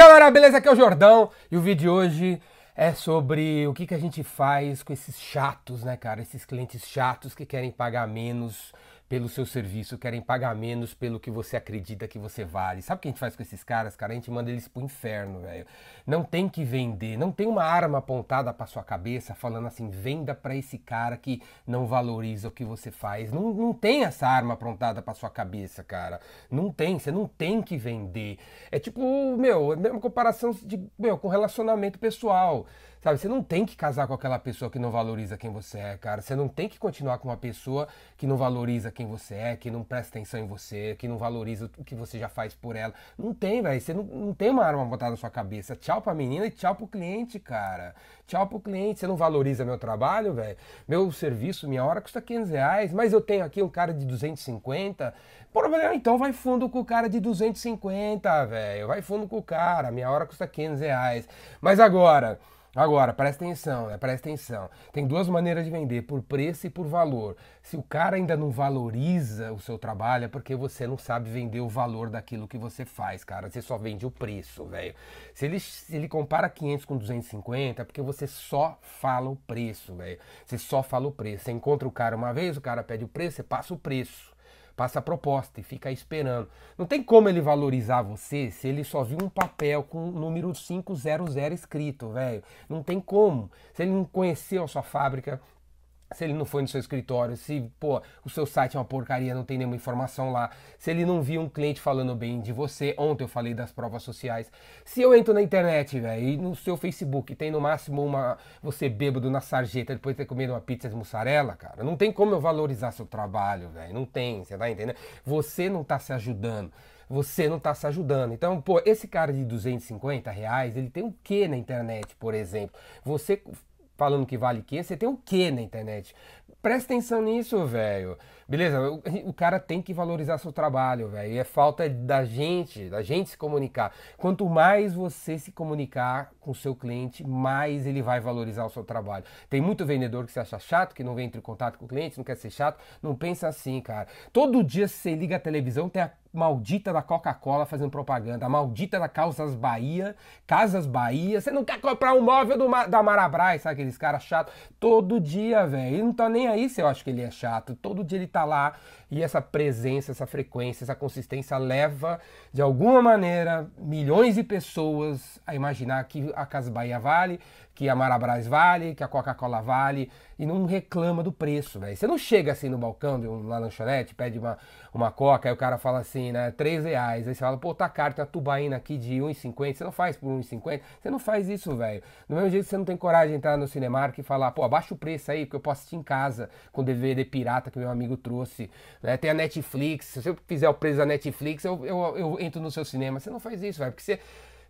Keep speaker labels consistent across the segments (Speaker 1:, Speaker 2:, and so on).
Speaker 1: galera, beleza? Aqui é o Jordão e o vídeo de hoje é sobre o que, que a gente faz com esses chatos, né, cara? Esses clientes chatos que querem pagar menos pelo seu serviço, querem pagar menos pelo que você acredita que você vale. Sabe o que a gente faz com esses caras, cara? A gente manda eles pro inferno, velho. Não tem que vender, não tem uma arma apontada pra sua cabeça falando assim, venda para esse cara que não valoriza o que você faz. Não, não tem essa arma apontada pra sua cabeça, cara. Não tem, você não tem que vender. É tipo, meu, é a mesma comparação de, meu, com relacionamento pessoal. Sabe, você não tem que casar com aquela pessoa que não valoriza quem você é, cara. Você não tem que continuar com uma pessoa que não valoriza quem você é, que não presta atenção em você, que não valoriza o que você já faz por ela. Não tem, velho. Você não, não tem uma arma botada na sua cabeça. Tchau pra menina e tchau pro cliente, cara. Tchau pro cliente. Você não valoriza meu trabalho, velho? Meu serviço, minha hora custa 500 reais, mas eu tenho aqui um cara de 250. Problema, então vai fundo com o cara de 250, velho. Vai fundo com o cara. Minha hora custa 500 reais. Mas agora. Agora, presta atenção, né? Presta atenção. Tem duas maneiras de vender, por preço e por valor. Se o cara ainda não valoriza o seu trabalho, é porque você não sabe vender o valor daquilo que você faz, cara. Você só vende o preço, velho. Se ele, se ele compara 500 com 250, é porque você só fala o preço, velho. Você só fala o preço. Você encontra o cara uma vez, o cara pede o preço, você passa o preço passa a proposta e fica esperando. Não tem como ele valorizar você se ele só viu um papel com o número 500 escrito, velho. Não tem como. Se ele não conheceu a sua fábrica, se ele não foi no seu escritório, se pô, o seu site é uma porcaria, não tem nenhuma informação lá, se ele não viu um cliente falando bem de você, ontem eu falei das provas sociais. Se eu entro na internet, velho, e no seu Facebook tem no máximo uma você bêbado na sarjeta depois de ter comido uma pizza de mussarela, cara, não tem como eu valorizar seu trabalho, velho, não tem, você tá entendendo? Você não tá se ajudando você não está se ajudando. Então, pô, esse cara de 250 reais, ele tem o que na internet, por exemplo? Você falando que vale 500, você tem o que na internet? Presta atenção nisso, velho. Beleza? O, o, cara tem que valorizar seu trabalho, velho. É falta da gente, da gente se comunicar. Quanto mais você se comunicar com o seu cliente, mais ele vai valorizar o seu trabalho. Tem muito vendedor que se acha chato, que não vem entre contato com o cliente, não quer ser chato. Não pensa assim, cara. Todo dia você liga a televisão, tem a maldita da Coca-Cola fazendo propaganda, a maldita da Casas Bahia, Casas Bahia, você não quer comprar um móvel do, da Marabras, sabe aqueles caras chatos? Todo dia, velho, ele não tá nem aí se eu acho que ele é chato, todo dia ele tá lá e essa presença, essa frequência, essa consistência leva, de alguma maneira, milhões de pessoas a imaginar que a Casas Bahia vale, que a Marabras vale, que a Coca-Cola vale, e não reclama do preço, velho. Você não chega assim no balcão de uma lanchonete, pede uma, uma Coca, aí o cara fala assim, né, 3 reais. Aí você fala, pô, tá caro, tem uma tubaína aqui de 1,50, você não faz por 1,50? Você não faz isso, velho. Do mesmo jeito que você não tem coragem de entrar no Cinemark e falar, pô, abaixa o preço aí, porque eu posso assistir em casa com DVD pirata que meu amigo trouxe. Né? Tem a Netflix, se você fizer o preço da Netflix, eu, eu, eu entro no seu cinema. Você não faz isso, velho, porque você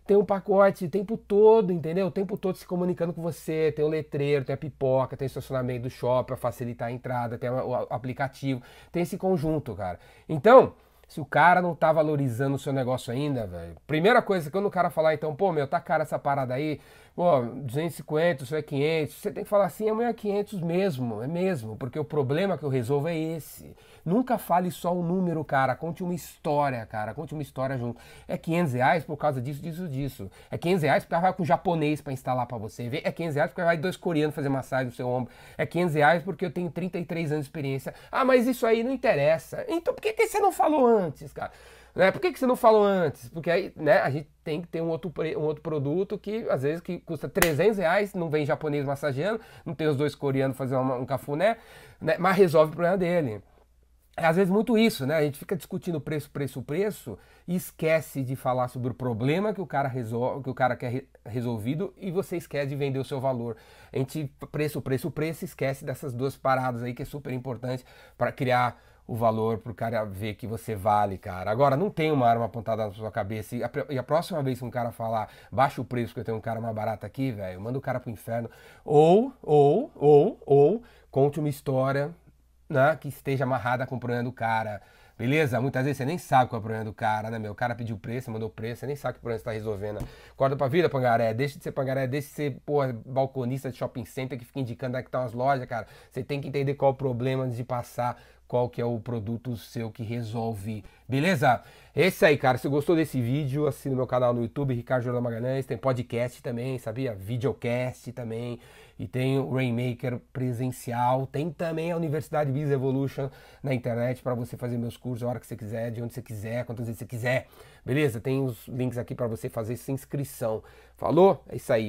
Speaker 1: tem um pacote o tempo todo, entendeu? O tempo todo se comunicando com você. Tem o letreiro, tem a pipoca, tem o estacionamento do shopping para facilitar a entrada, tem o aplicativo, tem esse conjunto, cara. Então, se o cara não tá valorizando o seu negócio ainda, velho. Primeira coisa, quando o cara falar, então, pô, meu, tá cara essa parada aí, pô, 250, isso é 500, você tem que falar assim, é 500 mesmo, é mesmo, porque o problema que eu resolvo é esse. Nunca fale só o número, cara, conte uma história, cara, conte uma história junto. É 500 reais por causa disso, disso, disso. É 500 reais porque vai com um japonês para instalar para você. É 500 reais porque vai dois coreanos fazer massagem no seu ombro. É 500 reais porque eu tenho 33 anos de experiência. Ah, mas isso aí não interessa. Então por que, que você não falou antes, cara? Né? Por que, que você não falou antes? Porque aí, né, a gente tem que ter um outro, um outro produto que, às vezes, que custa 300 reais, não vem japonês massageando, não tem os dois coreanos fazendo um cafuné, né, mas resolve o problema dele. É às vezes muito isso, né? A gente fica discutindo preço, preço, preço e esquece de falar sobre o problema que o cara resolve, que o cara quer resolvido e você esquece de vender o seu valor. A gente preço, preço, preço, esquece dessas duas paradas aí que é super importante para criar o valor para o cara ver que você vale, cara. Agora, não tem uma arma apontada na sua cabeça. E a, e a, próxima vez que um cara falar, baixa o preço que eu tenho um cara mais barato aqui, velho, manda o cara pro inferno. Ou, ou, ou, ou, conte uma história né, que esteja amarrada com o problema do cara. Beleza? Muitas vezes você nem sabe qual é o problema do cara, né, meu? O cara pediu preço, mandou preço, você nem sabe que problema você tá resolvendo. Acorda pra vida, pangaré. Deixa de ser pangaré, deixa de ser, porra, balconista de shopping center que fica indicando onde é que estão as lojas, cara. Você tem que entender qual é o problema antes de passar qual que é o produto seu que resolve. Beleza? Esse aí, cara. Se gostou desse vídeo, assina meu canal no YouTube, Ricardo Jordan Magalhães. Tem podcast também, sabia? Videocast também. E tem o Rainmaker presencial. Tem também a Universidade Biz Evolution na internet para você fazer meus cursos a hora que você quiser, de onde você quiser, quantas vezes você quiser. Beleza? Tem os links aqui para você fazer essa inscrição. Falou? É isso aí.